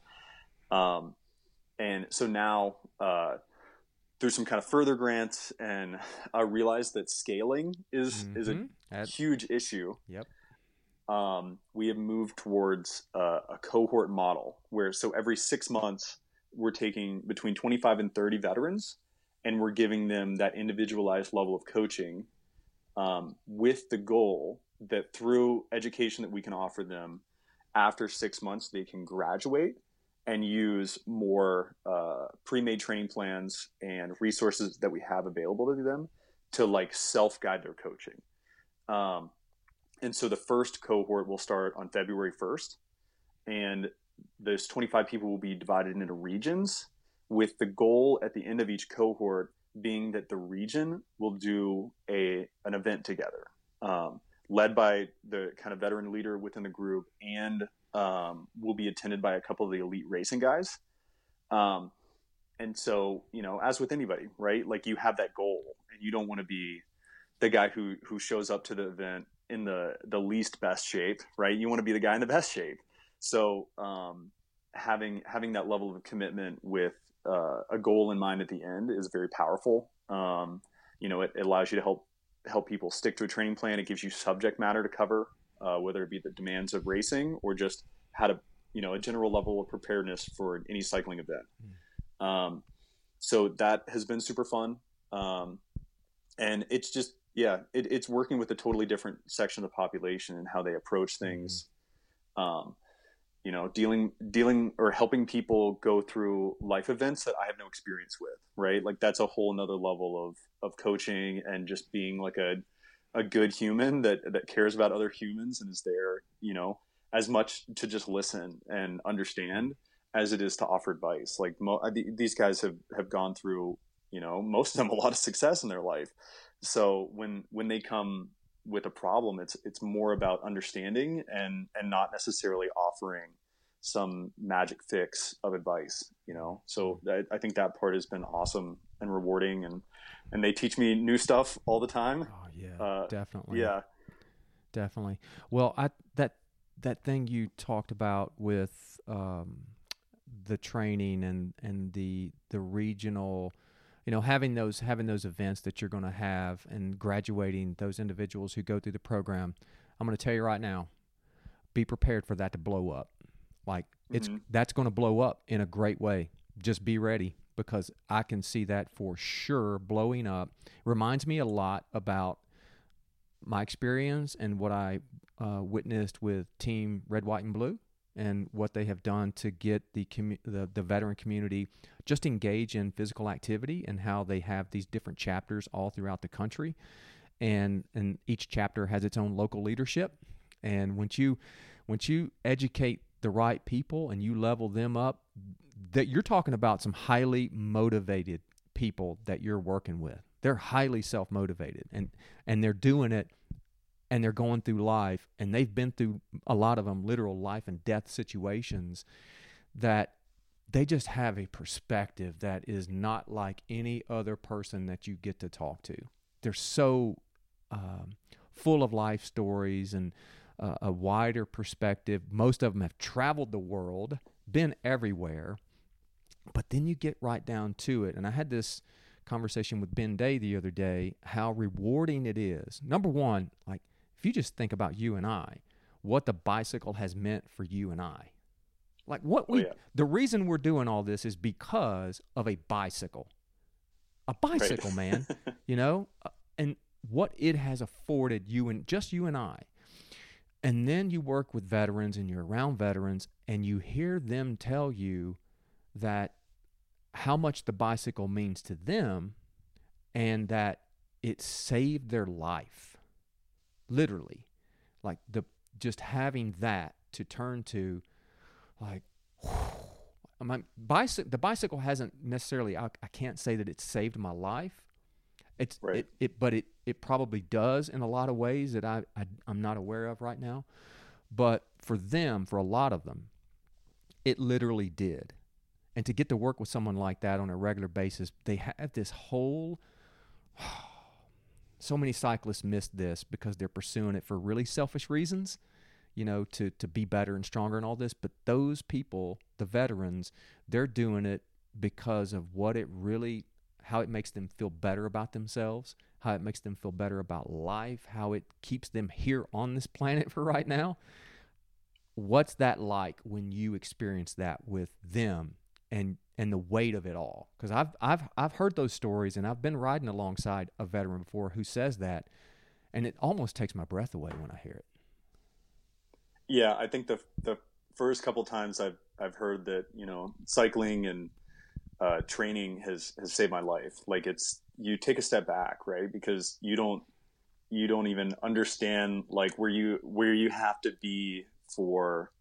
Um, and so now uh, through some kind of further grants and [laughs] I realized that scaling is mm-hmm. is a That's... huge issue. Yep. Um, we have moved towards uh, a cohort model where so every six months we're taking between 25 and 30 veterans and we're giving them that individualized level of coaching um, with the goal that through education that we can offer them after six months they can graduate and use more uh, pre-made training plans and resources that we have available to them to like self-guide their coaching. Um, and so the first cohort will start on february 1st and those 25 people will be divided into regions with the goal at the end of each cohort being that the region will do a an event together, um, led by the kind of veteran leader within the group, and um, will be attended by a couple of the elite racing guys. Um, and so, you know, as with anybody, right? Like you have that goal, and you don't want to be the guy who who shows up to the event in the the least best shape, right? You want to be the guy in the best shape. So, um, having having that level of commitment with uh, a goal in mind at the end is very powerful. Um, you know, it, it, allows you to help help people stick to a training plan. It gives you subject matter to cover, uh, whether it be the demands of racing or just how to, you know, a general level of preparedness for any cycling event. Mm. Um, so that has been super fun, um, and it's just yeah, it, it's working with a totally different section of the population and how they approach things. Mm you know dealing dealing or helping people go through life events that i have no experience with right like that's a whole another level of of coaching and just being like a a good human that that cares about other humans and is there you know as much to just listen and understand as it is to offer advice. Like mo- these guys have have gone through you know most of them a lot of success in their life. So when when they come with a problem it's it's more about understanding and and not necessarily offering some magic fix of advice you know? So I, I think that part has been awesome and rewarding and and they teach me new stuff all the time. Oh yeah uh, definitely. yeah. Definitely. Well i that that thing you talked about with um the training and and the the regional you know having those having those events that you're going to have and graduating those individuals who go through the program i'm going to tell you right now be prepared for that to blow up. Like it's mm-hmm. that's going to blow up in a great way. Just be ready because i can see that for sure blowing up. Reminds me a lot about my experience and what i uh, witnessed with team red white and blue and what they have done to get the, commu- the the veteran community just engage in physical activity and how they have these different chapters all throughout the country. And and each chapter has its own local leadership. And once you once you educate the right people and you level them up that you're talking about some highly motivated people that you're working with they're highly self-motivated and and they're doing it and they're going through life and they've been through a lot of them literal life and death situations that they just have a perspective that is not like any other person that you get to talk to. They're so um, full of life stories and uh, a wider perspective. Most of them have traveled the world, been everywhere, but then you get right down to it. And I had this conversation with Ben Day the other day how rewarding it is. Number one, like if you just think about you and I, what the bicycle has meant for you and I. Like what we, oh, yeah. the reason we're doing all this is because of a bicycle. A bicycle, right. man. [laughs] you know, uh, and what it has afforded you and just you and I. And then you work with veterans and you're around veterans and you hear them tell you that how much the bicycle means to them and that it saved their life. Literally. Like the just having that to turn to like [sighs] my bicycle the bicycle hasn't necessarily I, I can't say that it saved my life it's right. it, it but it it probably does in a lot of ways that I, I i'm not aware of right now but for them for a lot of them it literally did and to get to work with someone like that on a regular basis they have this whole [sighs] so many cyclists miss this because they're pursuing it for really selfish reasons you know, to to be better and stronger and all this. But those people, the veterans, they're doing it because of what it really how it makes them feel better about themselves, how it makes them feel better about life, how it keeps them here on this [laughs] planet for right now. What's that like when you experience that with them and and the weight of it all? Because I've I've I've heard those stories and I've been riding alongside a veteran before who says that, and it almost takes my breath away when I hear it. Yeah, I think the the first couple times I've I've heard that you know cycling and uh, training has has saved my life. Like it's you take a step back, right? Because you don't you don't even understand like where you where you have to be for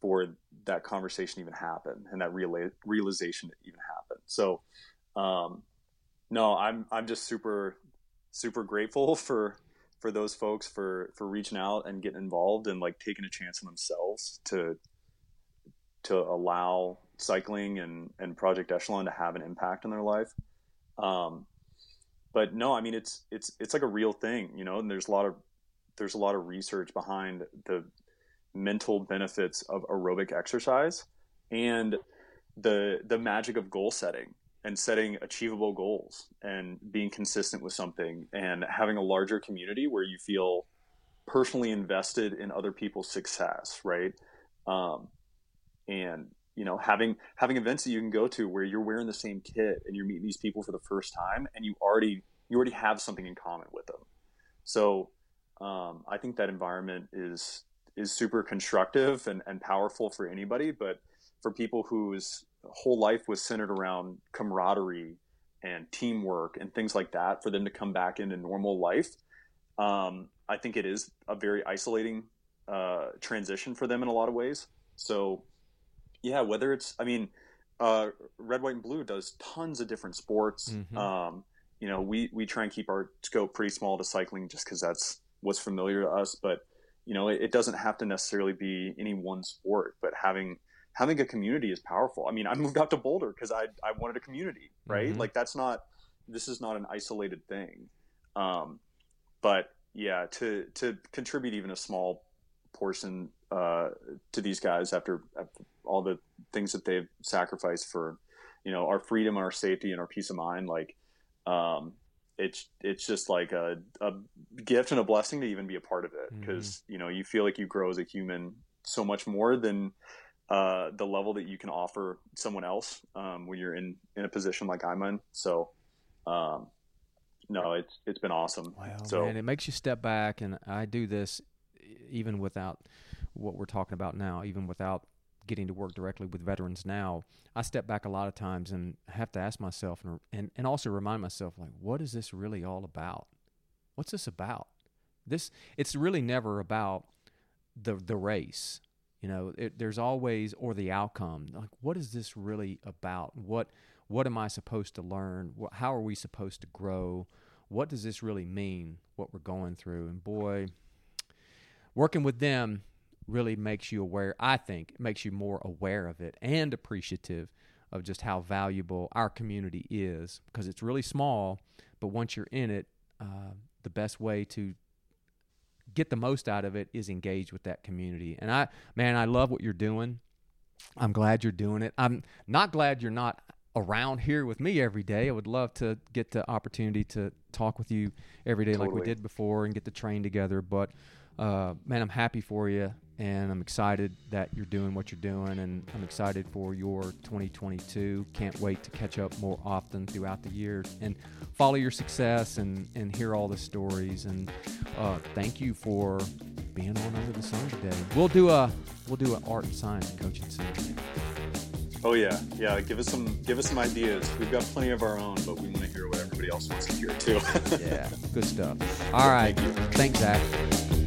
for that conversation even happen and that real, realization even happen. So, um, no, I'm I'm just super super grateful [laughs] for for those folks for for reaching out and getting involved and like taking a chance on themselves to to allow cycling and and Project Echelon to have an impact in their life. Um, but no, I mean it's it's it's like a real thing, you know. And there's a lot of there's a lot of research behind the mental benefits of aerobic exercise and the the magic of goal setting and setting achievable goals and being consistent with something and having a larger community where you feel personally invested in other people's success right? Um, and you know having having events that you can go to where you're wearing the same kit and you're meeting these people for the first time and you already you already have something in common with them. So um, i think that environment is is super constructive and, and powerful for anybody but for people whose whole life was centered around camaraderie and teamwork and things like that for them to come back into normal life um, i think it is a very isolating uh, transition for them in a lot of ways so yeah whether it's i mean uh, red white and blue does tons of different sports mm-hmm. um, you know we we try and keep our scope pretty small to cycling just because that's what's familiar to us but you know it, it doesn't have to necessarily be any one sport but having having a community is powerful. I mean, I moved out to Boulder because I I wanted a community, right? Mm-hmm. Like that's not this is not an isolated thing. Um, but yeah, to to contribute even a small portion uh, to these guys after, after all the things that they've sacrificed for, you know, our freedom our safety and our peace of mind, like um, it's it's just like a, a gift and a blessing to even be a part of it because mm-hmm. you know you feel like you grow as a human so much more than uh, the level that you can offer someone else um, when you're in, in a position like I'm in. So, um, no, it's it's been awesome. Wow, so, man, it makes you step back, and I do this even without what we're talking about now, even without getting to work directly with veterans now. I step back a lot of times and have to ask myself, and and, and also remind myself, like, what is this really all about? What's this about? This it's really never about the the race you know, it, there's always or the outcome. Like, what is this really about? What what am I supposed to learn? How are we supposed to grow? what does this really mean? What we're going through, and boy, working with them really makes you aware. I think it makes you more aware of it and appreciative of just how valuable our community is because it's really small. But once you're in it, uh, the best way to get the most out of it is engage with that community. And I, man, I love what you're doing. I'm glad you're doing it. I'm not glad you're not around here with me every day. I would love to get the opportunity to talk with you every day Totally. like we did before and get the train together. But uh, man, I'm happy for you, and I'm excited that you're doing what you're doing, and I'm excited for your 2022. Can't wait to catch up more often throughout the year and follow your success and and hear all the stories. And uh, thank you for being on Under the Sun today. We'll do a we'll do an art and science coaching soon. Oh yeah, yeah. Give us some give us some ideas. We've got plenty of our own, but we want to hear what everybody else wants to hear too. [laughs] Yeah, good stuff. All right, Thank you. thanks, Zach.